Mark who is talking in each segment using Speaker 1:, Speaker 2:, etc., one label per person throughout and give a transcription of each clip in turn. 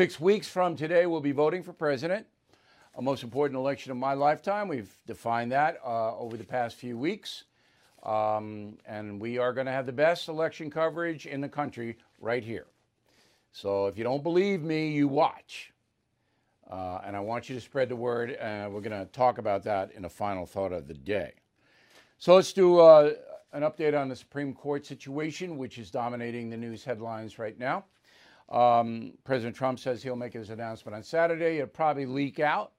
Speaker 1: Six weeks from today, we'll be voting for president, a most important election of my lifetime. We've defined that uh, over the past few weeks. Um, and we are going to have the best election coverage in the country right here. So if you don't believe me, you watch. Uh, and I want you to spread the word. And we're going to talk about that in a final thought of the day. So let's do uh, an update on the Supreme Court situation, which is dominating the news headlines right now. Um, President Trump says he'll make his announcement on Saturday. It'll probably leak out.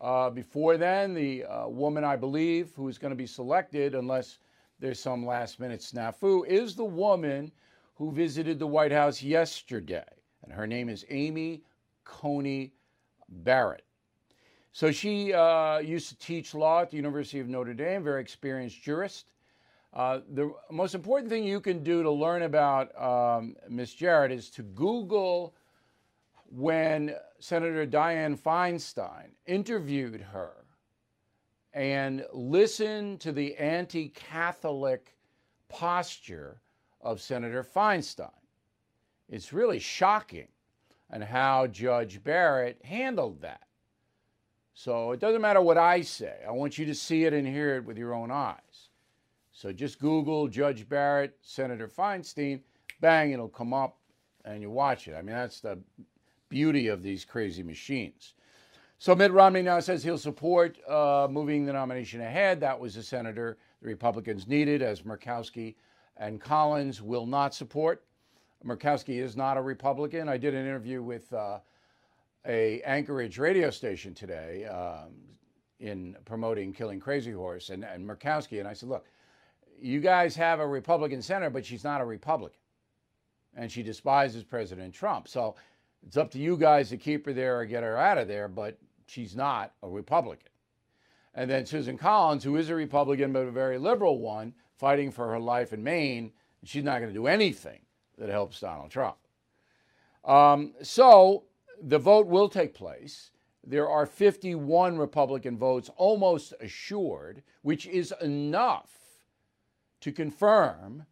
Speaker 1: Uh, before then, the uh, woman, I believe, who is going to be selected, unless there's some last minute snafu, is the woman who visited the White House yesterday. And her name is Amy Coney Barrett. So she uh, used to teach law at the University of Notre Dame, very experienced jurist. Uh, the most important thing you can do to learn about um, Barrett is to Google when Senator Dianne Feinstein interviewed her and listen to the anti Catholic posture of Senator Feinstein. It's really shocking and how Judge Barrett handled that. So it doesn't matter what I say, I want you to see it and hear it with your own eyes. So just Google Judge Barrett, Senator Feinstein, bang, it'll come up and you watch it. I mean, that's the beauty of these crazy machines. So Mitt Romney now says he'll support uh, moving the nomination ahead. That was a senator the Republicans needed, as Murkowski and Collins will not support. Murkowski is not a Republican. I did an interview with uh, a Anchorage radio station today um, in promoting Killing Crazy Horse and, and Murkowski, and I said, look, you guys have a Republican senator, but she's not a Republican. And she despises President Trump. So it's up to you guys to keep her there or get her out of there, but she's not a Republican. And then Susan Collins, who is a Republican, but a very liberal one, fighting for her life in Maine, she's not going to do anything that helps Donald Trump. Um, so the vote will take place. There are 51 Republican votes almost assured, which is enough to confirm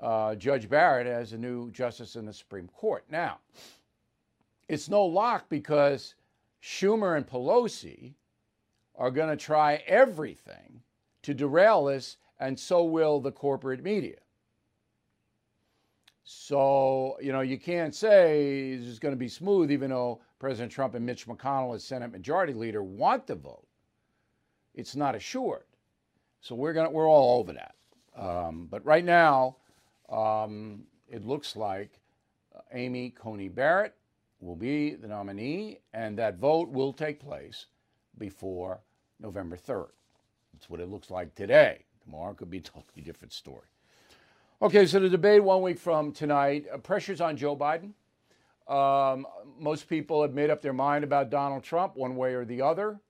Speaker 1: uh, Judge Barrett as a new justice in the Supreme Court. Now, it's no lock because Schumer and Pelosi are going to try everything to derail this, and so will the corporate media. So, you know, you can't say it's going to be smooth, even though President Trump and Mitch McConnell, as Senate Majority Leader, want the vote. It's not assured. So we're going to, we're all over that. Um, but right now, um, it looks like Amy Coney Barrett will be the nominee, and that vote will take place before November 3rd. That's what it looks like today. Tomorrow could be a totally different story. Okay, so the debate one week from tonight uh, pressures on Joe Biden. Um, most people have made up their mind about Donald Trump one way or the other,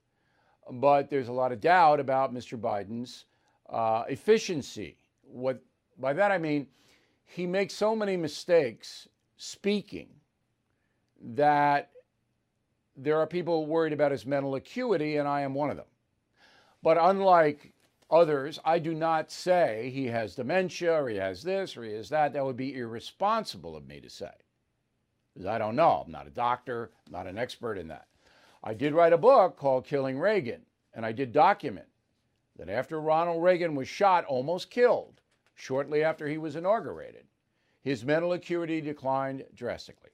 Speaker 1: but there's a lot of doubt about Mr. Biden's uh, efficiency. What by that I mean he makes so many mistakes speaking that there are people worried about his mental acuity, and I am one of them. But unlike others, I do not say he has dementia or he has this or he has that. That would be irresponsible of me to say. Because I don't know. I'm not a doctor, I'm not an expert in that. I did write a book called Killing Reagan, and I did document that after Ronald Reagan was shot, almost killed, shortly after he was inaugurated, his mental acuity declined drastically.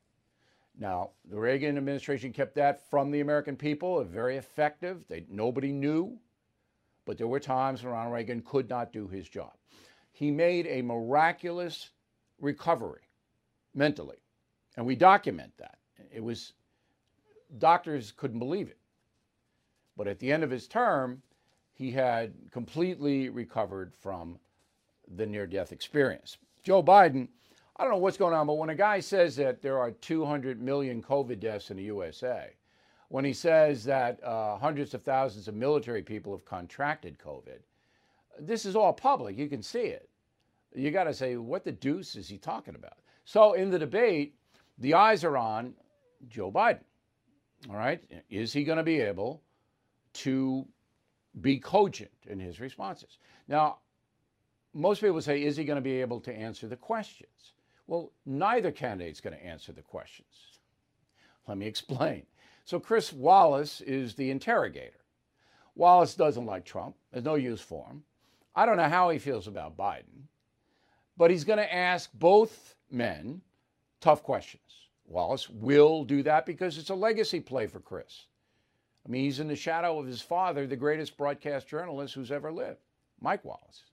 Speaker 1: Now, the Reagan administration kept that from the American people, very effective. They, nobody knew, but there were times when Ronald Reagan could not do his job. He made a miraculous recovery mentally, and we document that. It was, doctors couldn't believe it. But at the end of his term, he had completely recovered from the near death experience. Joe Biden, I don't know what's going on, but when a guy says that there are 200 million COVID deaths in the USA, when he says that uh, hundreds of thousands of military people have contracted COVID, this is all public. You can see it. You got to say, what the deuce is he talking about? So in the debate, the eyes are on Joe Biden. All right. Is he going to be able to be cogent in his responses. Now, most people say, is he going to be able to answer the questions? Well, neither candidate's going to answer the questions. Let me explain. So, Chris Wallace is the interrogator. Wallace doesn't like Trump, there's no use for him. I don't know how he feels about Biden, but he's going to ask both men tough questions. Wallace will do that because it's a legacy play for Chris. He's in the shadow of his father, the greatest broadcast journalist who's ever lived, Mike Wallace.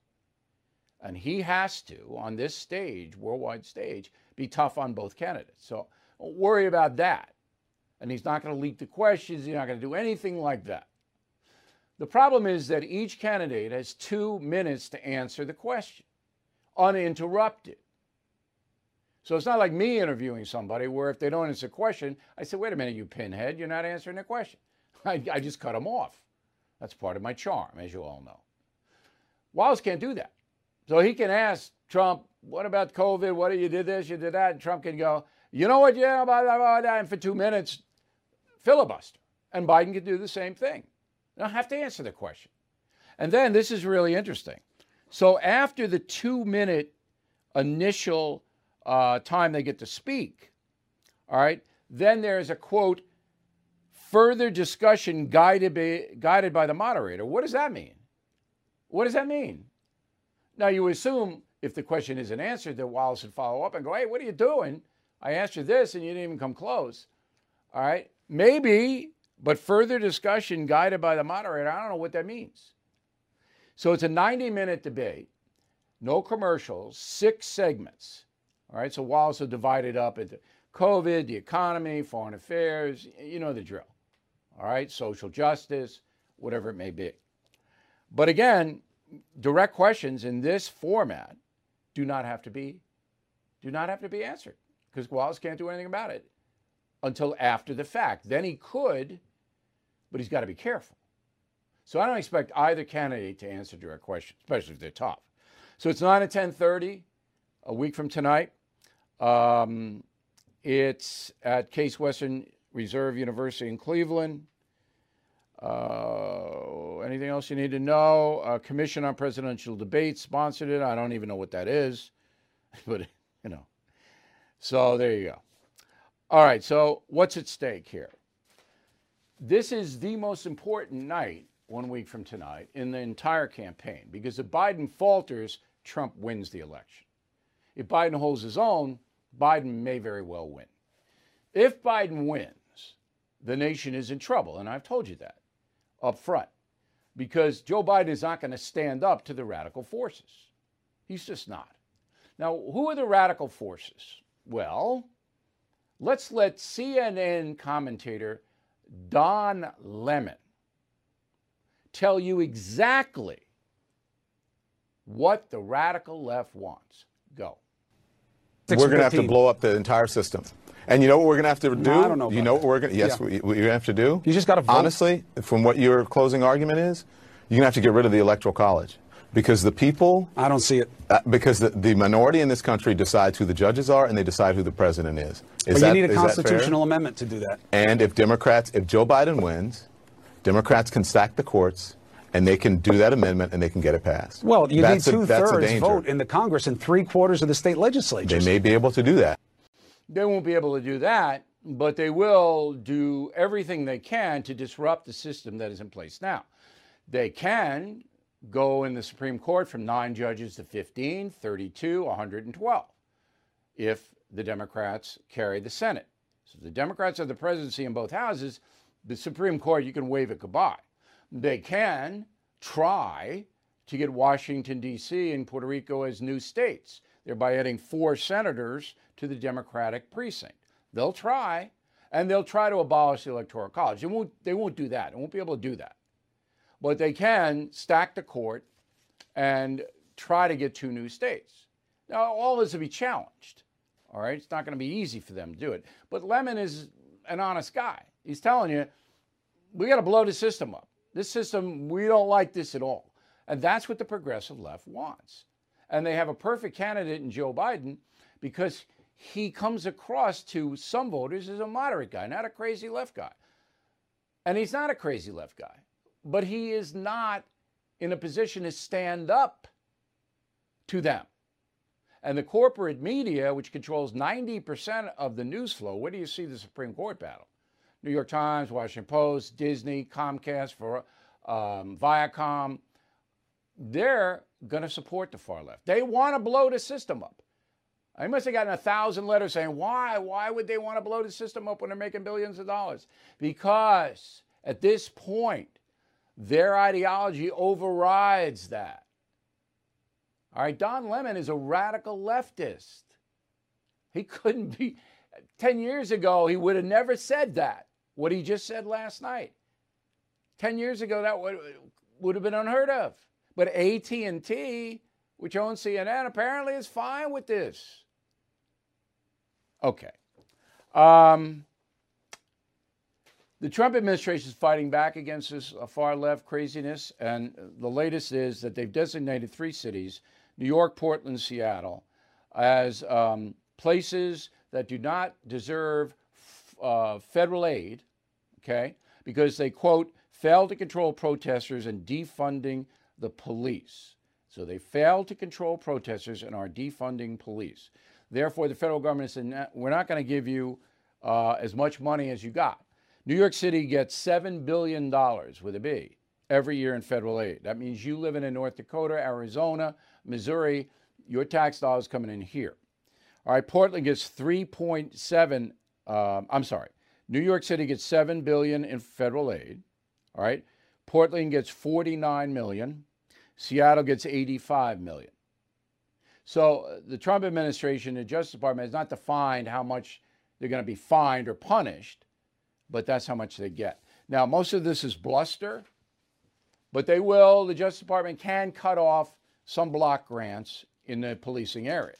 Speaker 1: And he has to, on this stage, worldwide stage, be tough on both candidates. So don't worry about that. And he's not going to leak the questions, he's not going to do anything like that. The problem is that each candidate has two minutes to answer the question, uninterrupted. So it's not like me interviewing somebody where if they don't answer a question, I say, wait a minute, you pinhead, you're not answering the question. I, I just cut them off. That's part of my charm, as you all know. Wallace can't do that. So he can ask Trump, what about COVID? What you did this, you did that? And Trump can go, you know what, yeah, blah, blah, blah, and for two minutes, filibuster. And Biden can do the same thing. They don't have to answer the question. And then this is really interesting. So after the two minute initial uh, time they get to speak. All right. Then there's a quote, further discussion guided by, guided by the moderator. What does that mean? What does that mean? Now, you assume if the question isn't answered, that Wallace would follow up and go, hey, what are you doing? I asked you this and you didn't even come close. All right. Maybe, but further discussion guided by the moderator, I don't know what that means. So it's a 90 minute debate, no commercials, six segments. All right, so Wallace will divide it up into COVID, the economy, foreign affairs, you know the drill. All right, social justice, whatever it may be. But again, direct questions in this format do not have to be do not have to be answered because Wallace can't do anything about it until after the fact. Then he could, but he's got to be careful. So I don't expect either candidate to answer direct questions, especially if they're tough. So it's 9 at 10:30, a week from tonight. Um, it's at Case Western Reserve University in Cleveland. Uh, anything else you need to know? Uh, Commission on Presidential Debates sponsored it. I don't even know what that is, but you know. So there you go. All right. So what's at stake here? This is the most important night, one week from tonight, in the entire campaign because if Biden falters, Trump wins the election. If Biden holds his own, Biden may very well win. If Biden wins, the nation is in trouble. And I've told you that up front because Joe Biden is not going to stand up to the radical forces. He's just not. Now, who are the radical forces? Well, let's let CNN commentator Don Lemon tell you exactly what the radical left wants. Go.
Speaker 2: We're going to have to blow up the entire system. And you know what we're going to have to do?
Speaker 3: No, I don't know
Speaker 2: you know what we're going to, yes,
Speaker 3: Yeah.
Speaker 2: what you're going to have to do?
Speaker 3: You just gotta.
Speaker 2: Honestly, from what your closing argument is, you're going to have to get rid of the Electoral College. Because the people,
Speaker 3: I don't see it.
Speaker 2: uh, because the, the minority in this country decides who the judges are and they decide who the president is. Is
Speaker 3: But
Speaker 2: that,
Speaker 3: you need a constitutional amendment to do that.
Speaker 2: And if Democrats, if Joe Biden wins, Democrats can stack the courts and they can do that amendment and they can get it passed.
Speaker 3: Well, you
Speaker 2: That's
Speaker 3: need
Speaker 2: a-
Speaker 3: two-thirds
Speaker 2: danger.
Speaker 3: vote in the Congress and three quarters of the state legislatures.
Speaker 2: They may be able to do that.
Speaker 1: They won't be able to do that, but they will do everything they can to disrupt the system that is in place now. They can go in the Supreme Court from nine judges to 15, 32, 112 if the Democrats carry the Senate. So the Democrats have the presidency in both houses, the Supreme Court, you can wave it goodbye. They can try to get Washington, D.C. and Puerto Rico as new states, thereby adding four senators to the Democratic precinct. They'll try, and they'll try to abolish the Electoral College. They won't, they won't do that. They won't be able to do that. But they can stack the court and try to get two new states. Now, all this will be challenged. All right. It's not going to be easy for them to do it. But Lemon is an honest guy. He's telling you, we got to blow the system up. This system, we don't like this at all. And that's what the progressive left wants. And they have a perfect candidate in Joe Biden because he comes across to some voters as a moderate guy, not a crazy left guy. And he's not a crazy left guy, but he is not in a position to stand up to them. And the corporate media, which controls 90% of the news flow, where do you see the Supreme Court battle? New York Times, Washington Post, Disney, Comcast, for um, Viacom, they're going to support the far left. They want to blow the system up. I must have gotten a thousand letters saying, why? Why would they want to blow the system up when they're making billions of dollars? Because at this point, their ideology overrides that. All right, Don Lemon is a radical leftist. He couldn't be, 10 years ago, he would have never said that, what he just said last night. 10 years ago, that would, would have been unheard of. But AT&T, which owns CNN, apparently is fine with this. Okay. Um, the Trump administration is fighting back against this uh, far left craziness, and the latest is that they've designated three cities New York, Portland, Seattle as um, places that do not deserve uh, federal aid, okay, because they, quote, failed to control protesters and defunding the police. So they failed to control protesters and are defunding police. Therefore, the federal government said, we're not going to give you uh, as much money as you got. New York City gets $7 billion with a B every year in federal aid. That means you living in North Dakota, Arizona, Missouri, your tax dollars coming in here. All right, Portland gets 3.7. Uh, I'm sorry, New York City gets 7 billion in federal aid. All right, Portland gets 49 million. Seattle gets 85 million. So uh, the Trump administration, the Justice Department has not defined how much they're going to be fined or punished but that's how much they get. Now, most of this is bluster, but they will, the Justice Department can cut off some block grants in the policing area.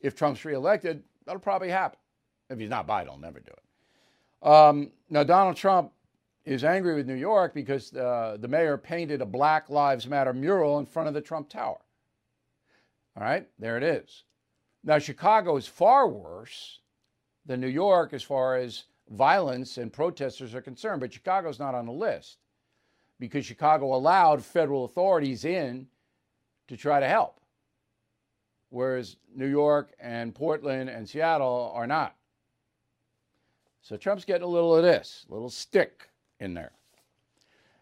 Speaker 1: If Trump's reelected, that'll probably happen. If he's not Biden, he'll never do it. Um, now, Donald Trump is angry with New York because uh, the mayor painted a Black Lives Matter mural in front of the Trump Tower. All right, there it is. Now, Chicago is far worse than New York as far as violence and protesters are concerned. But Chicago's not on the list because Chicago allowed federal authorities in to try to help, whereas New York and Portland and Seattle are not. So Trump's getting a little of this, a little stick in there.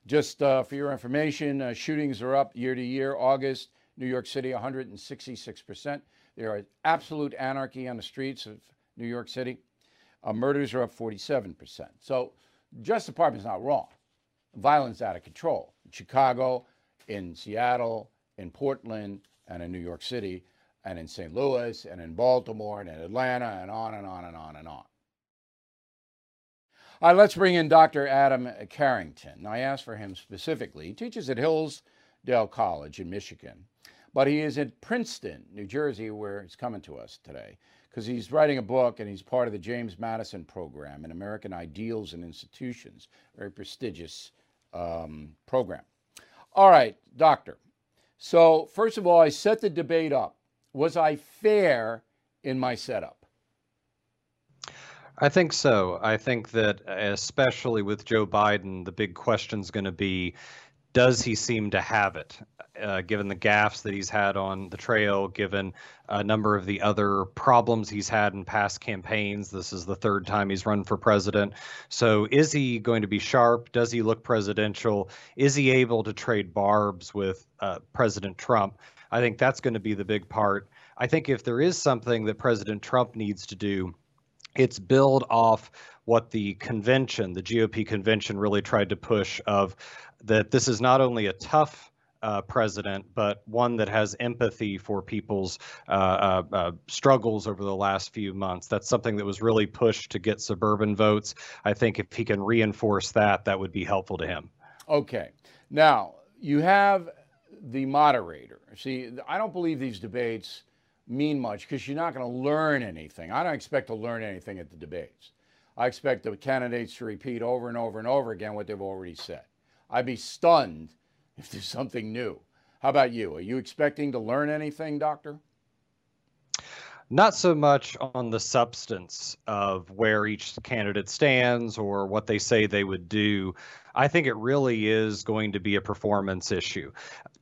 Speaker 1: Just uh, for your information, uh, shootings are up year to year. August, New York City, 166%. There is absolute anarchy on the streets of New York City. Uh, murders are up 47%. So Justice Department's not wrong. Violence out of control. In Chicago, in Seattle, in Portland, and in New York City, and in St. Louis, and in Baltimore, and in Atlanta, and on and on and on and on. Right, let's bring in Dr. Adam Carrington. I asked for him specifically. He teaches at Hillsdale College in Michigan, but he is at Princeton, New Jersey, where he's coming to us today because he's writing a book and he's part of the James Madison program in American Ideals and Institutions, very prestigious um, program. All right, doctor. So, first of all, I set the debate up. Was I fair in my setup?
Speaker 4: I think so. I think that, especially with Joe Biden, the big question is going to be does he seem to have it? uh, given the gaffes that he's had on the trail, given a number of the other problems he's had in past campaigns. This is the third time he's run for president. So, is he going to be sharp? Does he look presidential? Is he able to trade barbs with uh, President Trump? I think that's going to be the big part. I think if there is something that President Trump needs to do, it's build off what the convention, the GOP convention, really tried to push of that this is not only a tough uh, president, but one that has empathy for people's uh, uh, uh, struggles over the last few months. That's something that was really pushed to get suburban votes. I think if he can reinforce that, that would be helpful to him.
Speaker 1: Okay. Now, you have the moderator. See, I don't believe these debates mean much because you're not going to learn anything. I don't expect to learn anything at the debates. I expect the candidates to repeat over and over and over again what they've already said. I'd be stunned if there's something new. How about you? Are you expecting to learn anything, Doctor?
Speaker 4: Not so much on the substance of where each candidate stands or what they say they would do. I think it really is going to be a performance issue.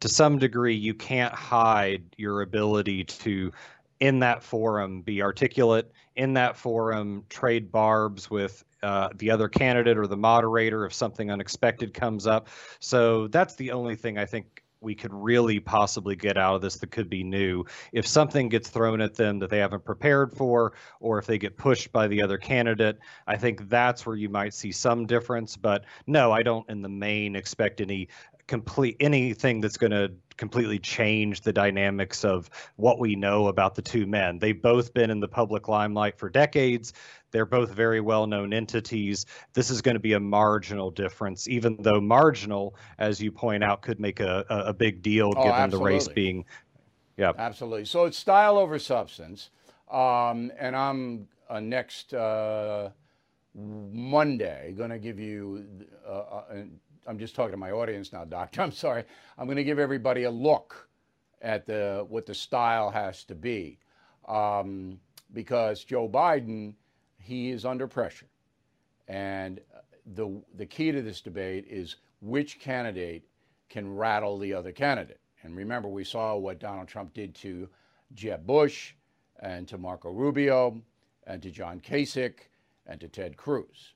Speaker 4: To some degree, you can't hide your ability to in that forum be articulate, in that forum trade barbs with uh, the other candidate or the moderator if something unexpected comes up. So that's the only thing I think we could really possibly get out of this that could be new. If something gets thrown at them that they haven't prepared for, or if they get pushed by the other candidate, I think that's where you might see some difference. But no, I don't in the main expect any complete anything that's going to completely change the dynamics of what we know about the two men. They've both been in the public limelight for decades. They're both very well known entities. This is going to be a marginal difference, even though marginal, as you point out, could make a, a big deal
Speaker 1: Oh,
Speaker 4: given the race being. Yeah.
Speaker 1: Absolutely. So it's style over substance. Um, and I'm uh, next uh, Monday going to give you, uh, uh, I'm just talking to my audience now, Doctor. I'm sorry. I'm going to give everybody a look at the what the style has to be, um, because Joe Biden, he is under pressure, and the the key to this debate is which candidate can rattle the other candidate. And remember, we saw what Donald Trump did to Jeb Bush and to Marco Rubio and to John Kasich and to Ted Cruz.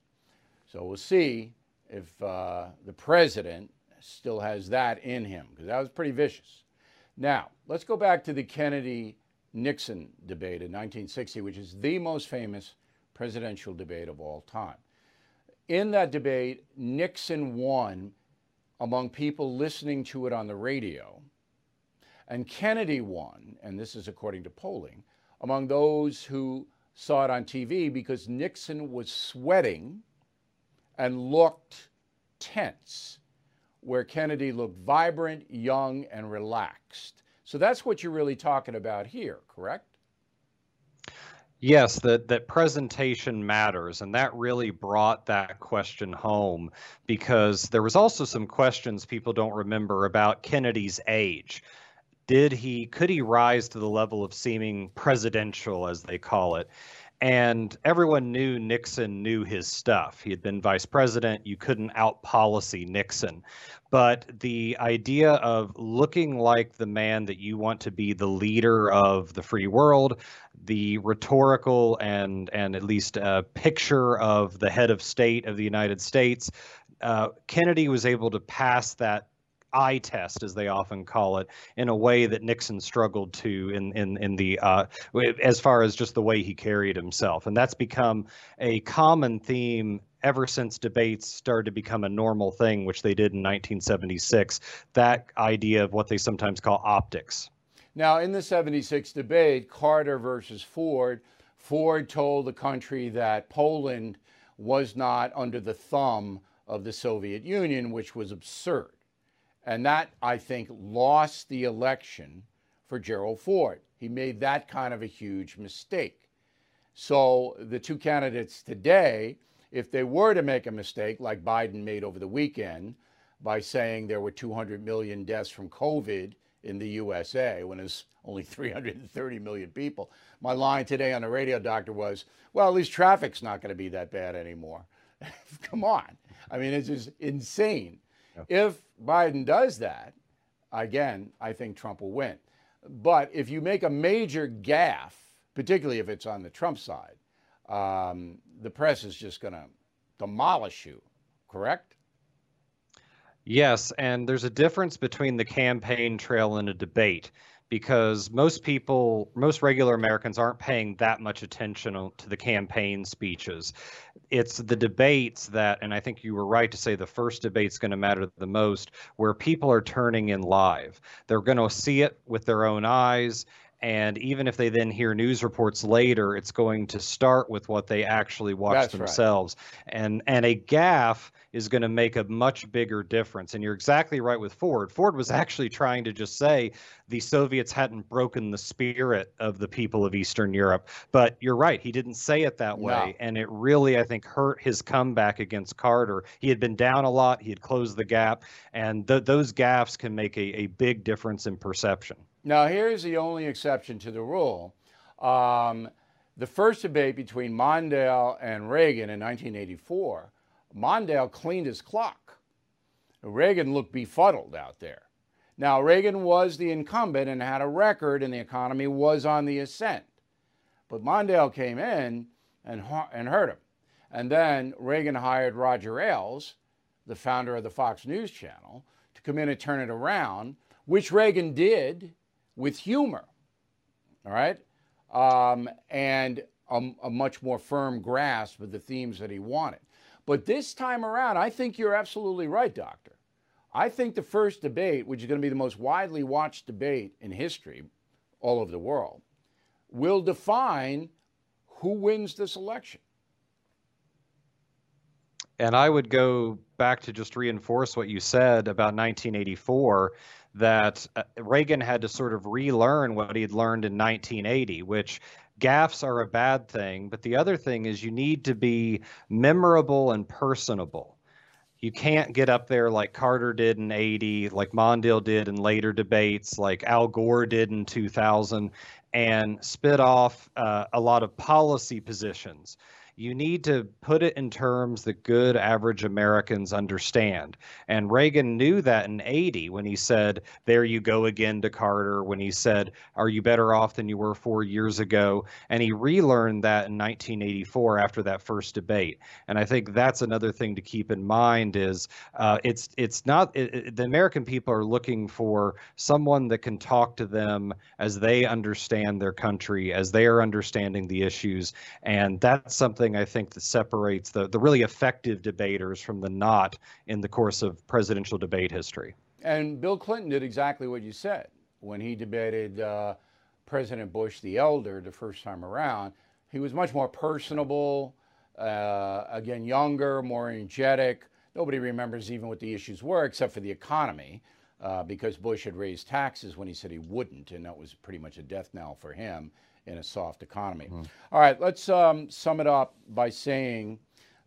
Speaker 1: So we'll see if uh, the president still has that in him, because that was pretty vicious. Now, let's go back to the Kennedy Nixon debate in 1960, which is the most famous presidential debate of all time. In that debate, Nixon won among people listening to it on the radio, and Kennedy won, and this is according to polling, among those who saw it on TV because Nixon was sweating and looked tense, where Kennedy looked vibrant, young, and relaxed. So that's what you're really talking about here, correct?
Speaker 4: Yes, that that presentation matters, and that really brought that question home because there was also some questions people don't remember about Kennedy's age. Did he could he rise to the level of seeming presidential as they call it? And everyone knew Nixon knew his stuff. He had been vice president. You couldn't out policy Nixon. But the idea of looking like the man that you want to be the leader of the free world, the rhetorical and and at least a picture of the head of state of the United States, uh, Kennedy was able to pass that eye test, as they often call it, in a way that Nixon struggled to in in in the uh, as far as just the way he carried himself, and that's become a common theme ever since debates started to become a normal thing, which they did in 1976. That idea of what they sometimes call optics.
Speaker 1: Now, in the 76 debate, Carter versus Ford, Ford told the country that Poland was not under the thumb of the Soviet Union, which was absurd. And that, I think, lost the election for Gerald Ford. He made that kind of a huge mistake. So the two candidates today, if they were to make a mistake like Biden made over the weekend by saying there were 200 million deaths from COVID in the USA when it's only 330 million people, my line today on the radio, doctor, was, well, at least traffic's not going to be that bad anymore. Come on. I mean, it's just insane. If Biden does that, again, I think Trump will win. But if you make a major gaffe, particularly if it's on the Trump side, um, the press is just going to demolish you, correct?
Speaker 4: Yes, and there's a difference between the campaign trail and a debate because most people, most regular Americans aren't paying that much attention to the campaign speeches. It's the debates that, and I think you were right to say the first debate's going to matter the most, where people are turning in live. They're going to see it with their own eyes. And even if they then hear news reports later, it's going to start with what they actually watched
Speaker 1: That's right.
Speaker 4: themselves. And and a gaffe is going to make a much bigger difference. And you're exactly right with Ford. Ford was actually trying to just say the Soviets hadn't broken the spirit of the people of Eastern Europe. But you're right, he didn't say it that way.
Speaker 1: No.
Speaker 4: And it really, I think, hurt his comeback against Carter. He had been down a lot, he had closed the gap, and th- those gaffes can make a, a big difference in perception.
Speaker 1: Now, here's the only exception to the rule. Um, the first debate between Mondale and Reagan in 1984, Mondale cleaned his clock. Reagan looked befuddled out there. Now, Reagan was the incumbent and had a record, and the economy was on the ascent. But Mondale came in and, and hurt him. And then Reagan hired Roger Ailes, the founder of the Fox News Channel, to come in and turn it around, which Reagan did with humor. All right? Um, and a, a much more firm grasp of the themes that he wanted. But this time around, I think you're absolutely right, Doctor. I think the first debate, which is going to be the most widely watched debate in history all over the world, will define who wins this election.
Speaker 4: And I would go back to just reinforce what you said about 1984 that uh, Reagan had to sort of relearn what he had learned in 1980, which gaffes are a bad thing. But the other thing is you need to be memorable and personable. You can't get up there like Carter did in 80, like Mondale did in later debates, like Al Gore did in 2000, and spit off uh, a lot of policy positions you need to put it in terms that good average Americans understand. And Reagan knew that in 80 when he said, There you go again to Carter, when he said, Are you better off than you were four years ago? And he relearned that in 1984 after that first debate. And I think that's another thing to keep in mind is uh, it's it's not it, it, the American people are looking for someone that can talk to them as they understand their country, as they are understanding the issues. And that's something something I think that separates the, the really effective debaters from the not in the course of presidential debate history.
Speaker 1: And Bill Clinton did exactly what you said when he debated uh, President Bush the elder the first time around. He was much more personable, uh, again, younger, more energetic. Nobody remembers even what the issues were except for the economy. Uh, because Bush had raised taxes when he said he wouldn't, and that was pretty much a death knell for him in a soft economy. Mm. All right, let's um, sum it up by saying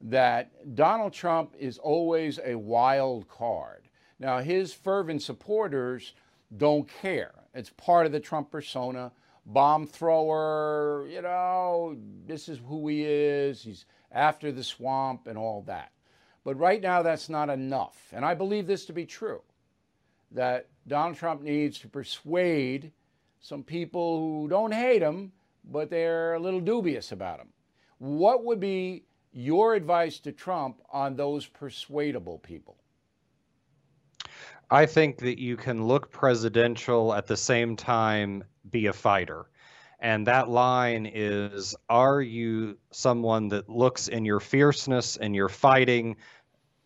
Speaker 1: that Donald Trump is always a wild card. Now, his fervent supporters don't care. It's part of the Trump persona. Bomb thrower, you know, this is who he is. He's after the swamp and all that. But right now, that's not enough. And I believe this to be true that Donald Trump needs to persuade some people who don't hate him, but they're a little dubious about him. What would be your advice to Trump on those persuadable people?
Speaker 4: I think that you can look presidential at the same time be a fighter. And that line is Are you someone that looks in your fierceness and your fighting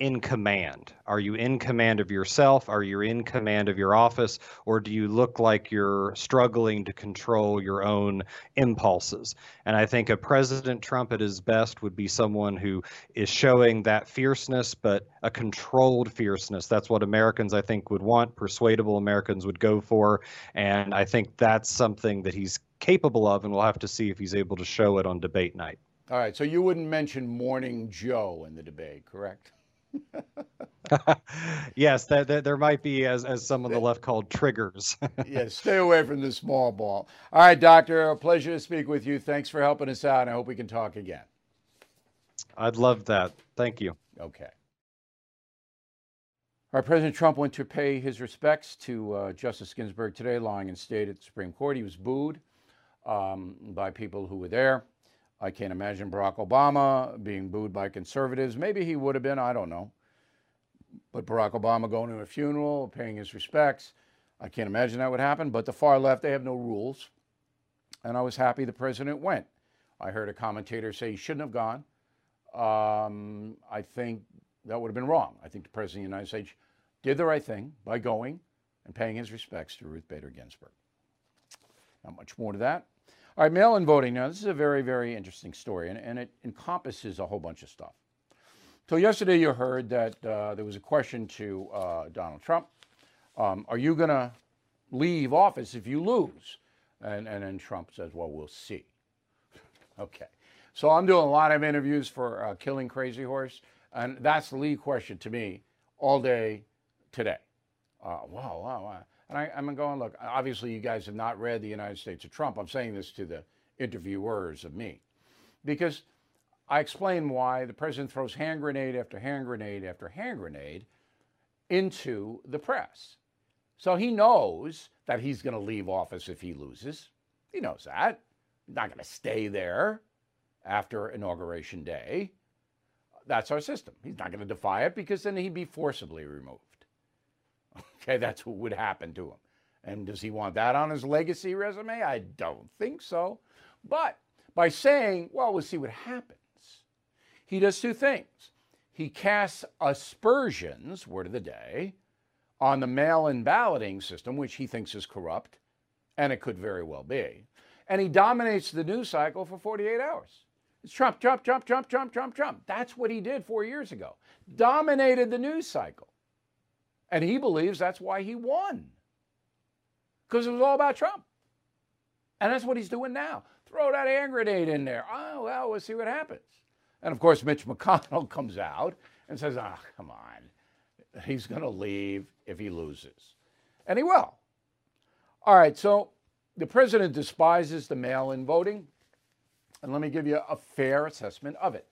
Speaker 4: in command? Are you in command of yourself? Are you in command of your office? Or do you look like you're struggling to control your own impulses? And I think a President Trump at his best would be someone who is showing that fierceness, but a controlled fierceness. That's what Americans, I think, would want, persuadable Americans would go for. And I think that's something that he's capable of, and we'll have to see if he's able to show it on debate night.
Speaker 1: All right, so you wouldn't mention Morning Joe in the debate, correct?
Speaker 4: yes, that, that, there might be, as, as some of the left called triggers.
Speaker 1: yes, stay away from the small ball. All right, Doctor, a pleasure to speak with you. Thanks for helping us out. I hope we can talk again.
Speaker 4: I'd love that. Thank you.
Speaker 1: Okay. All right, President Trump went to pay his respects to uh, Justice Ginsburg today, lying in state at the Supreme Court. He was booed um, by people who were there. I can't imagine Barack Obama being booed by conservatives. Maybe he would have been, I don't know. But Barack Obama going to a funeral, paying his respects, I can't imagine that would happen. But the far left, they have no rules. And I was happy the president went. I heard a commentator say he shouldn't have gone. Um, I think that would have been wrong. I think the president of the United States did the right thing by going and paying his respects to Ruth Bader Ginsburg. Not much more to that. All right, mail in voting. Now, this is a very, very interesting story, and, and it encompasses a whole bunch of stuff. So, yesterday you heard that uh, there was a question to uh, Donald Trump um, Are you going to leave office if you lose? And, and then Trump says, Well, we'll see. okay. So, I'm doing a lot of interviews for uh, Killing Crazy Horse, and that's the lead question to me all day today. Uh, wow, wow, wow. And I, am going, look, obviously you guys have not read the United States of Trump. I'm saying this to the interviewers of me. Because I explain why the president throws hand grenade after hand grenade after hand grenade into the press. So he knows that he's going to leave office if he loses. He knows that. He's not going to stay there after Inauguration Day. That's our system. He's not going to defy it because then he'd be forcibly removed. Okay, that's what would happen to him. And does he want that on his legacy resume? I don't think so. But by saying, well, we'll see what happens, he does two things. He casts aspersions, word of the day, on the mail in balloting system, which he thinks is corrupt, and it could very well be. And he dominates the news cycle for 48 hours. It's Trump, Trump, Trump, Trump, Trump, Trump, Trump. That's what he did four years ago. Dominated the news cycle. And he believes that's why he won. Because it was all about Trump. And that's what he's doing now. Throw that hand grenade in there. Oh, well, we'll see what happens. And of course, Mitch McConnell comes out and says, oh, come on. He's going to leave if he loses. And he will. All right, so the president despises the mail in voting. And let me give you a fair assessment of it.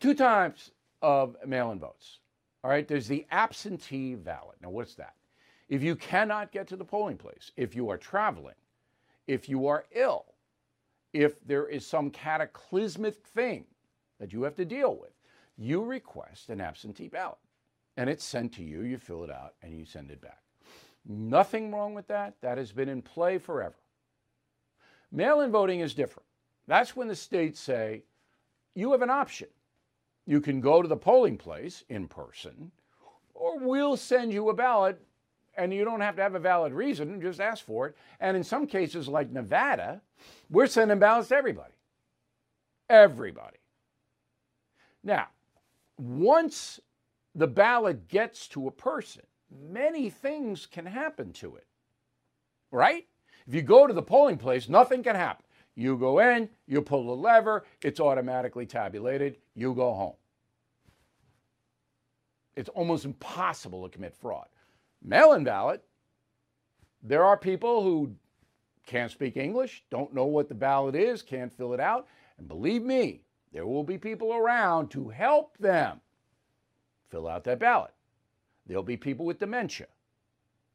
Speaker 1: Two types of mail in votes. All right, there's the absentee ballot. Now, what's that? If you cannot get to the polling place, if you are traveling, if you are ill, if there is some cataclysmic thing that you have to deal with, you request an absentee ballot and it's sent to you. You fill it out and you send it back. Nothing wrong with that. That has been in play forever. Mail in voting is different. That's when the states say, you have an option. You can go to the polling place in person, or we'll send you a ballot and you don't have to have a valid reason, just ask for it. And in some cases, like Nevada, we're sending ballots to everybody. Everybody. Now, once the ballot gets to a person, many things can happen to it, right? If you go to the polling place, nothing can happen. You go in, you pull the lever, it's automatically tabulated, you go home. It's almost impossible to commit fraud. Mail in ballot, there are people who can't speak English, don't know what the ballot is, can't fill it out. And believe me, there will be people around to help them fill out that ballot. There'll be people with dementia.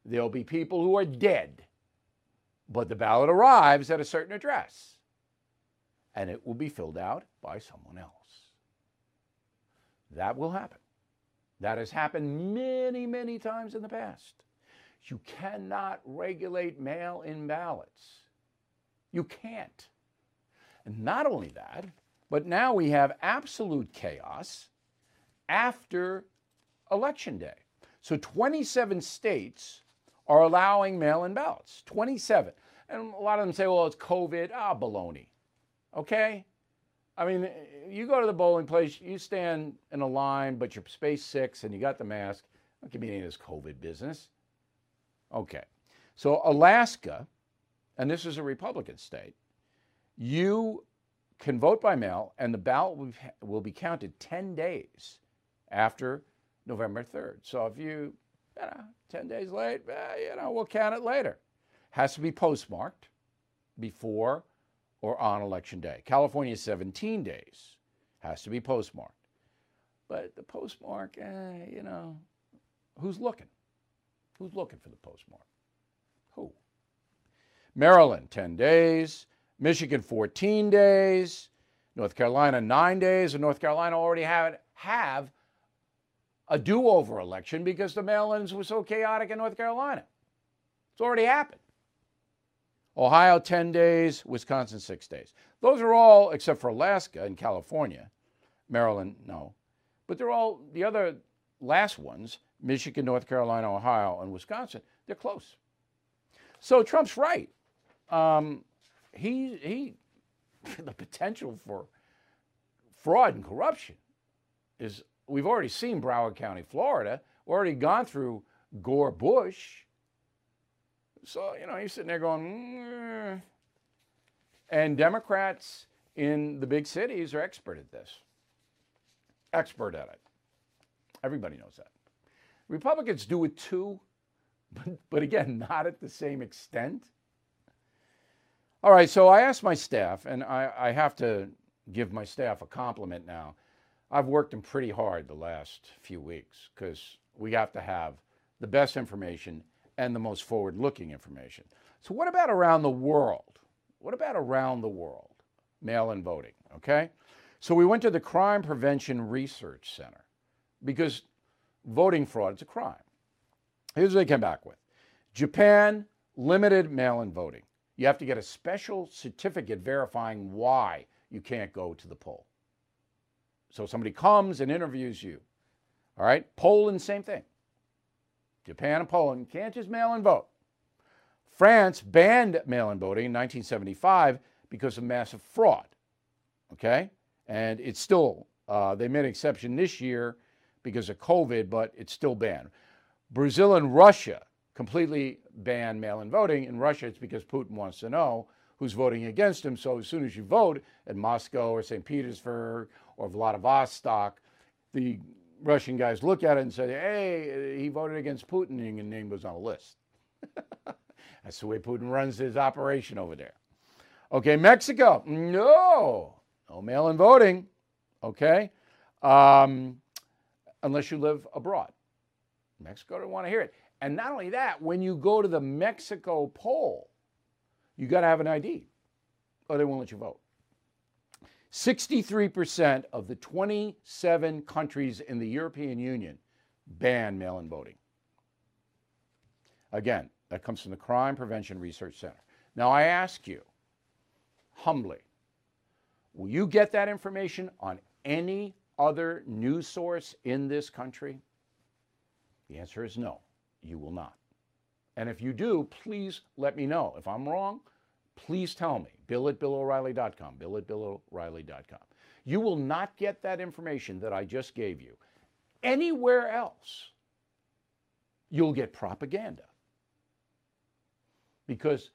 Speaker 1: There'll be people who are dead. But the ballot arrives at a certain address and it will be filled out by someone else. That will happen. That has happened many, many times in the past. You cannot regulate mail in ballots. You can't. And not only that, but now we have absolute chaos after Election Day. So 27 states are allowing mail in ballots. 27. And a lot of them say, well, it's COVID. Ah, baloney. Okay? I mean, you go to the bowling place, you stand in a line, but you're space six and you got the mask. Don't give me any of this COVID business. Okay. So, Alaska, and this is a Republican state, you can vote by mail and the ballot will be counted 10 days after November 3rd. So, if you, you know, 10 days late, eh, you know, we'll count it later. Has to be postmarked before or on election day. California, 17 days, has to be postmarked. But the postmark, eh, you know, who's looking? Who's looking for the postmark? Who? Maryland, 10 days. Michigan, 14 days. North Carolina, nine days. And North Carolina already have, have a do over election because the mail ins were so chaotic in North Carolina. It's already happened. Ohio, 10 days. Wisconsin, six days. Those are all, except for Alaska and California. Maryland, no. But they're all, the other last ones, Michigan, North Carolina, Ohio, and Wisconsin, they're close. So Trump's right. Um, he, he, the potential for fraud and corruption is, we've already seen Broward County, Florida. We've already gone through Gore Bush. So, you know, he's sitting there going, mm. and Democrats in the big cities are expert at this. Expert at it. Everybody knows that. Republicans do it too, but, but again, not at the same extent. All right, so I asked my staff, and I, I have to give my staff a compliment now. I've worked them pretty hard the last few weeks because we have to have the best information and the most forward looking information. So, what about around the world? What about around the world? Mail in voting, okay? So, we went to the Crime Prevention Research Center because voting fraud is a crime. Here's what they came back with Japan limited mail in voting. You have to get a special certificate verifying why you can't go to the poll. So somebody comes and interviews you. All right? Poland, same thing. Japan and Poland can't just mail in vote. France banned mail in voting in 1975 because of massive fraud. Okay? And it's still, uh, they made an exception this year because of COVID, but it's still banned. Brazil and Russia completely banned mail in voting. In Russia, it's because Putin wants to know who's voting against him. So as soon as you vote at Moscow or St. Petersburg or Vladivostok, the Russian guys look at it and say, hey, he voted against Putin, and your name goes on a list. That's the way Putin runs his operation over there. Okay, Mexico, no, no mail in voting. Okay, um, unless you live abroad. Mexico don't want to hear it. And not only that, when you go to the Mexico poll, you got to have an ID or they won't let you vote. 63% of the 27 countries in the European Union ban mail in voting. Again, that comes from the Crime Prevention Research Center. Now, I ask you humbly, will you get that information on any other news source in this country? The answer is no, you will not. And if you do, please let me know. If I'm wrong, please tell me. Bill at BillO'Reilly.com. Bill at BillO'Reilly.com. You will not get that information that I just gave you anywhere else. You'll get propaganda. Because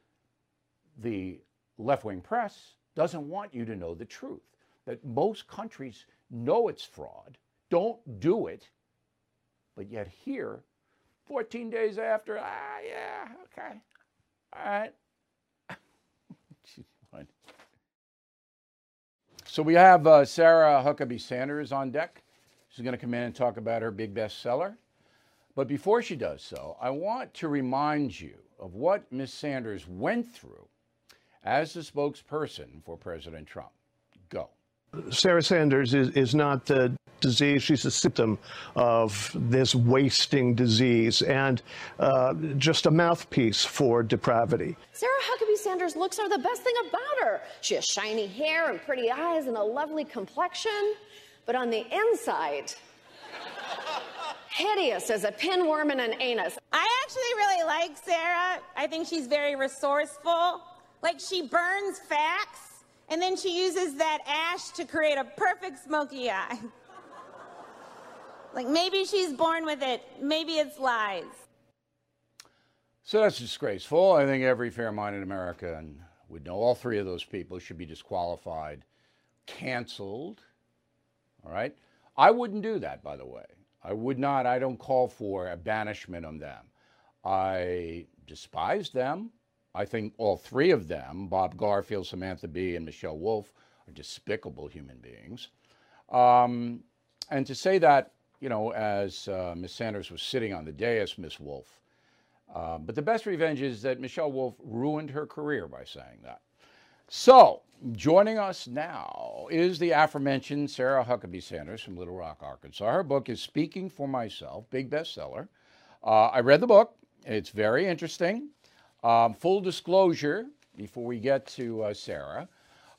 Speaker 1: the left wing press doesn't want you to know the truth. That most countries know it's fraud, don't do it, but yet here, 14 days after, ah, yeah, okay, all right. so we have uh, Sarah Huckabee Sanders on deck. She's going to come in and talk about her big bestseller. But before she does so, I want to remind you of what Ms. Sanders went through as the spokesperson for President Trump. Go.
Speaker 5: Sarah Sanders is, is not the disease. She's a symptom of this wasting disease and uh, just a mouthpiece for depravity.
Speaker 6: Sarah Huckabee Sanders' looks are the best thing about her. She has shiny hair and pretty eyes and a lovely complexion. But on the inside, hideous as a pinworm in an anus.
Speaker 7: I actually really like Sarah. I think she's very resourceful. Like she burns facts and then she uses that ash to create a perfect smoky eye. like maybe she's born with it, maybe it's lies.
Speaker 1: So that's disgraceful. I think every fair minded American would know all three of those people should be disqualified, canceled. All right? I wouldn't do that, by the way. I would not, I don't call for a banishment on them. I despise them. I think all three of them, Bob Garfield, Samantha Bee, and Michelle Wolf, are despicable human beings. Um, and to say that, you know, as uh, Ms. Sanders was sitting on the dais, Miss Wolf, uh, but the best revenge is that Michelle Wolf ruined her career by saying that. So, joining us now is the aforementioned Sarah Huckabee Sanders from Little Rock, Arkansas. Her book is Speaking for Myself, big bestseller. Uh, I read the book, it's very interesting. Um, full disclosure, before we get to uh, Sarah,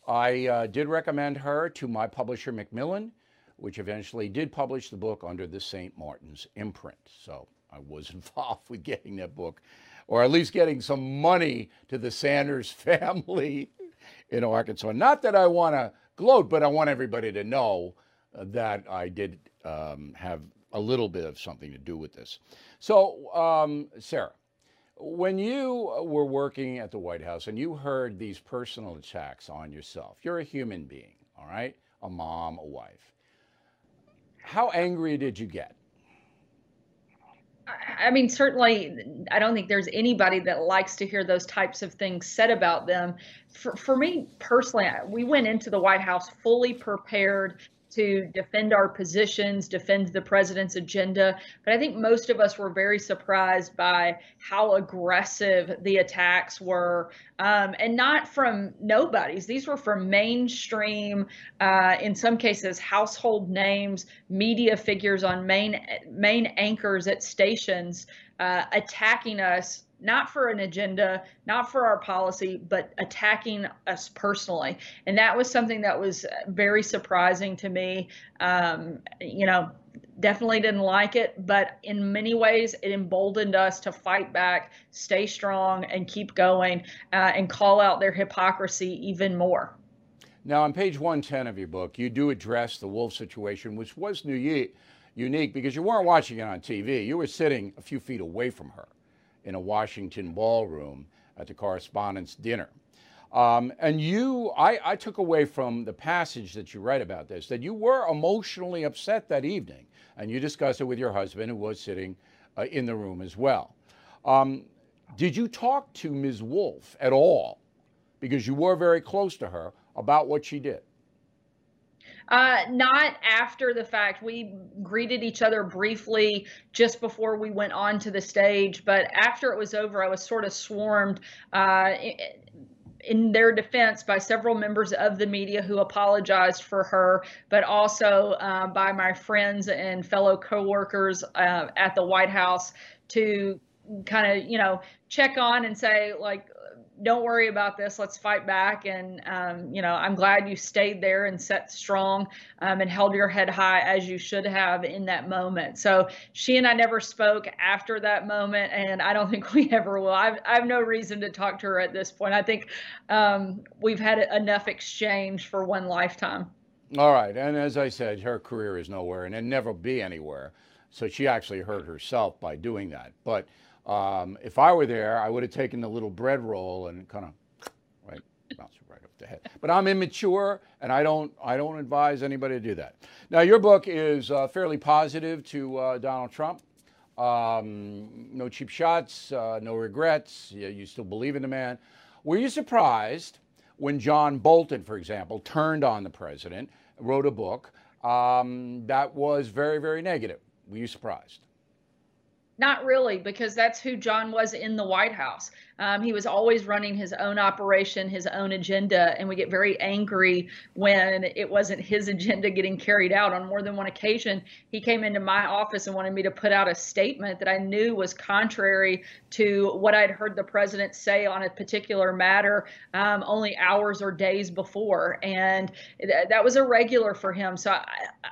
Speaker 1: I uh, did recommend her to my publisher, Macmillan, which eventually did publish the book under the St. Martin's imprint. So I was involved with getting that book, or at least getting some money to the Sanders family in Arkansas. Not that I want to gloat, but I want everybody to know uh, that I did um, have a little bit of something to do with this. So, um, Sarah, when you uh, were working at the White House and you heard these personal attacks on yourself, you're a human being, all right? A mom, a wife. How angry did you get?
Speaker 8: I mean, certainly, I don't think there's anybody that likes to hear those types of things said about them. For, for me personally, we went into the White House fully prepared to defend our positions, defend the president's agenda. But I think most of us were very surprised by how aggressive the attacks were, um, and not from nobodies. These were from mainstream, uh, in some cases, household names, media figures on main main anchors at stations uh, attacking us not for an agenda, not for our policy, but attacking us personally. And that was something that was very surprising to me. Um, you know, definitely didn't like it, but in many ways, it emboldened us to fight back, stay strong, and keep going uh, and call out their hypocrisy even more.
Speaker 1: Now, on page 110 of your book, you do address the Wolf situation, which was new unique because you weren't watching it on TV. You were sitting a few feet away from her in a Washington ballroom at the correspondence dinner. Um, and you, I, I, took away from the passage that you write about this that you were emotionally upset that evening, and you discussed it with your husband, who was sitting uh, in the room as well. Um, did you talk to Ms. Wolf at all, because you were very close to her, about what she did?
Speaker 8: Uh, not after the fact. We greeted each other briefly just before we went on to the stage, but after it was over, I was sort of swarmed. Uh, in their defense by several members of the media who apologized for her, but also uh, by my friends and fellow coworkers uh, at the White House to kind of, you know, check on and say, like, don't worry about this. Let's fight back. And, um, you know, I'm glad you stayed there and set strong um, and held your head high as you should have in that moment. So she and I never spoke after that moment. And I don't think we ever will. I've, I have no reason to talk to her at this point. I think um, we've had enough exchange for one lifetime.
Speaker 1: All right. And as I said, her career is nowhere and it never be anywhere. So she actually hurt herself by doing that. But, um, if I were there, I would have taken the little bread roll and kind of right bounce right off the head. But I'm immature, and I don't I don't advise anybody to do that. Now, your book is uh, fairly positive to uh, Donald Trump. Um, no cheap shots, uh, no regrets. You, you still believe in the man. Were you surprised when John Bolton, for example, turned on the president, wrote a book um, that was very, very negative? Were you surprised?
Speaker 8: Not really, because that's who John was in the White House. Um, he was always running his own operation, his own agenda, and we get very angry when it wasn't his agenda getting carried out. On more than one occasion, he came into my office and wanted me to put out a statement that I knew was contrary to what I'd heard the president say on a particular matter um, only hours or days before. And th- that was irregular for him. So I,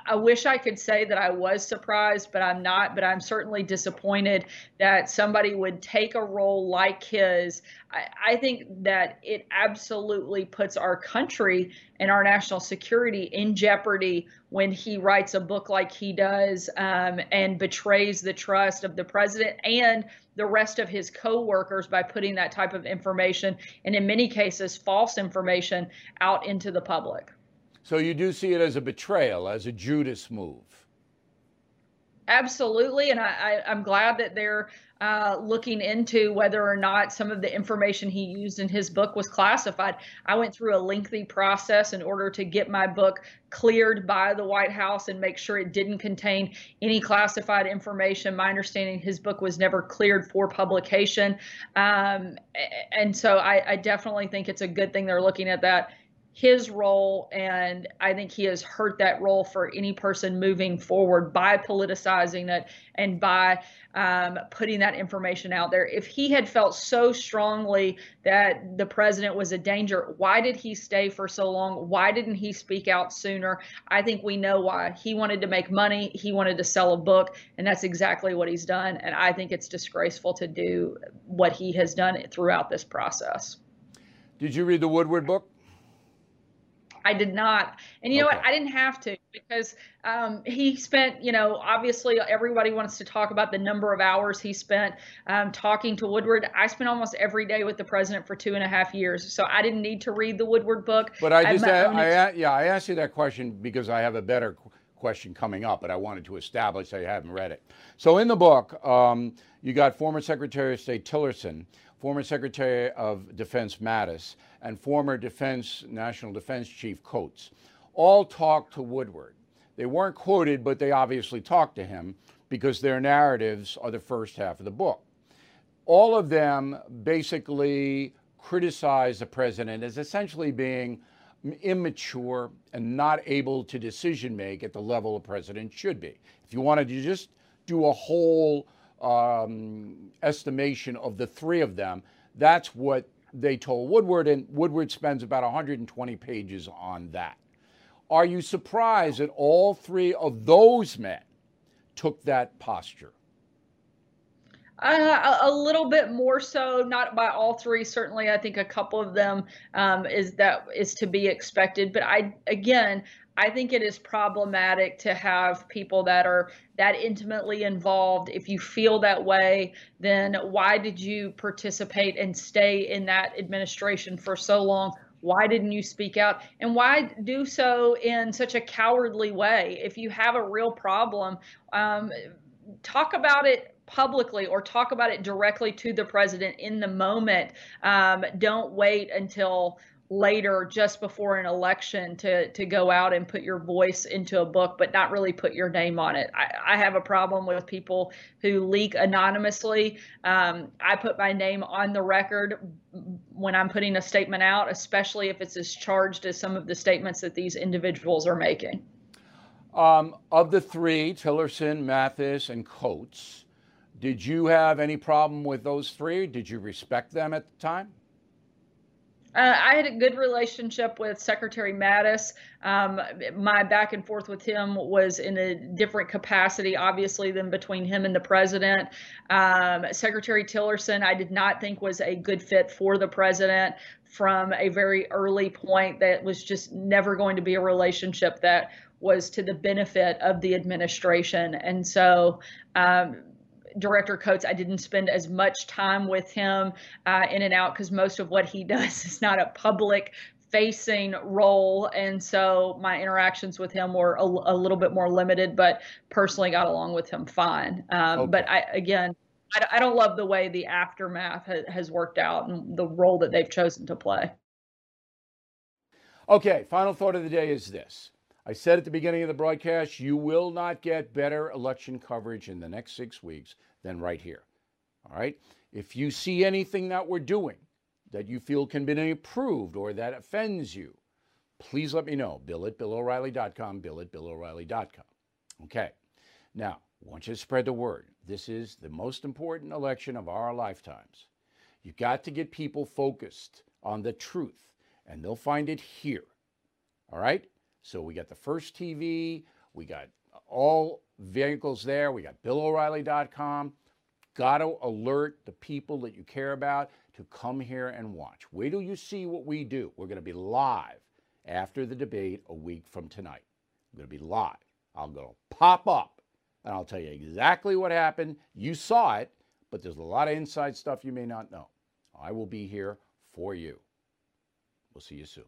Speaker 8: I wish I could say that I was surprised, but I'm not. But I'm certainly disappointed that somebody would take a role like his because I, I, think that it absolutely puts our country and our national security in jeopardy when he writes a book like he does um, and betrays the trust of the president and the rest of his co-workers by putting that type of information and in many cases false information out into the public.
Speaker 1: So you do see it as a betrayal, as a Judas move.
Speaker 8: Absolutely, and I, am glad that they're uh, looking into whether or not some of the information he used in his book was classified. I went through a lengthy process in order to get my book cleared by the White House and make sure it didn't contain any classified information. My understanding, his book was never cleared for publication, um, and so I, I definitely think it's a good thing they're looking at that his role, and I think he has hurt that role for any person moving forward by politicizing it and by um, putting that information out there. If he had felt so strongly that the president was a danger, why did he stay for so long? Why didn't he speak out sooner? I think we know why. He wanted to make money, he wanted to sell a book, and that's exactly what he's done. And I think it's disgraceful to do what he has done throughout this process.
Speaker 1: Did you read the Woodward book?
Speaker 8: I did not. And you know what? I didn't have to because um, he spent, you know, obviously everybody wants to talk about the number of hours he spent um, talking to Woodward. I spent almost every day with the president for two and a half years. So I didn't need to read the Woodward book.
Speaker 1: But I just, I, I, yeah, I asked you that question because I have a better question coming up, but I wanted to establish that I haven't read it. So in the book, um, you got former Secretary of State Tillerson, former Secretary of Defense Mattis, and former Defense National Defense Chief Coats all talked to Woodward. They weren't quoted, but they obviously talked to him because their narratives are the first half of the book. All of them basically criticize the president as essentially being immature and not able to decision make at the level a president should be. If you wanted to just do a whole um, estimation of the three of them, that's what they told Woodward, and Woodward spends about 120 pages on that. Are you surprised that all three of those men took that posture?
Speaker 8: Uh, a little bit more so, not by all three. Certainly, I think a couple of them um, is that is to be expected. But I, again, I think it is problematic to have people that are that intimately involved. If you feel that way, then why did you participate and stay in that administration for so long? Why didn't you speak out? And why do so in such a cowardly way? If you have a real problem, um, talk about it publicly or talk about it directly to the president in the moment. Um, don't wait until later just before an election to to go out and put your voice into a book but not really put your name on it i, I have a problem with people who leak anonymously um, i put my name on the record when i'm putting a statement out especially if it's as charged as some of the statements that these individuals are making
Speaker 1: um, of the three tillerson Mattis and coats did you have any problem with those three? Did you respect them at the time?
Speaker 8: Uh, I had a good relationship with Secretary Mattis. Um, my back and forth with him was in a different capacity, obviously, than between him and the president. Um, Secretary Tillerson, I did not think was a good fit for the president from a very early point. That was just never going to be a relationship that was to the benefit of the administration. And so, um, Director Coats, I didn't spend as much time with him uh, in and out because most of what he does is not a public facing role. And so my interactions with him were a, a little bit more limited, but personally got along with him fine. Um, okay. But I, again, I, I, don't love the way the aftermath ha, has worked out and the role that they've chosen to play.
Speaker 1: Okay, final thought of the day is this. I said at the beginning of the broadcast, you will not get better election coverage in the next six weeks than right here. All right? If you see anything that we're doing that you feel can be improved or that offends you, please let me know. Bill at BillO'Reilly.com, Bill at BillO'Reilly.com. Okay. Now, I want you to spread the word. This is the most important election of our lifetimes. You've got to get people focused on the truth, and they'll find it here. All right? So we got the first TV, we got all vehicles there, we got BillO'Reilly.com. Got to alert the people that you care about to come here and watch. Wait till you see what we do. We're going to be live after the debate a week from tonight. I'm going to be live. I'll go pop up and I'll tell you exactly what happened. You saw it, but there's a lot of inside stuff you may not know. I will be here for you. We'll see you soon.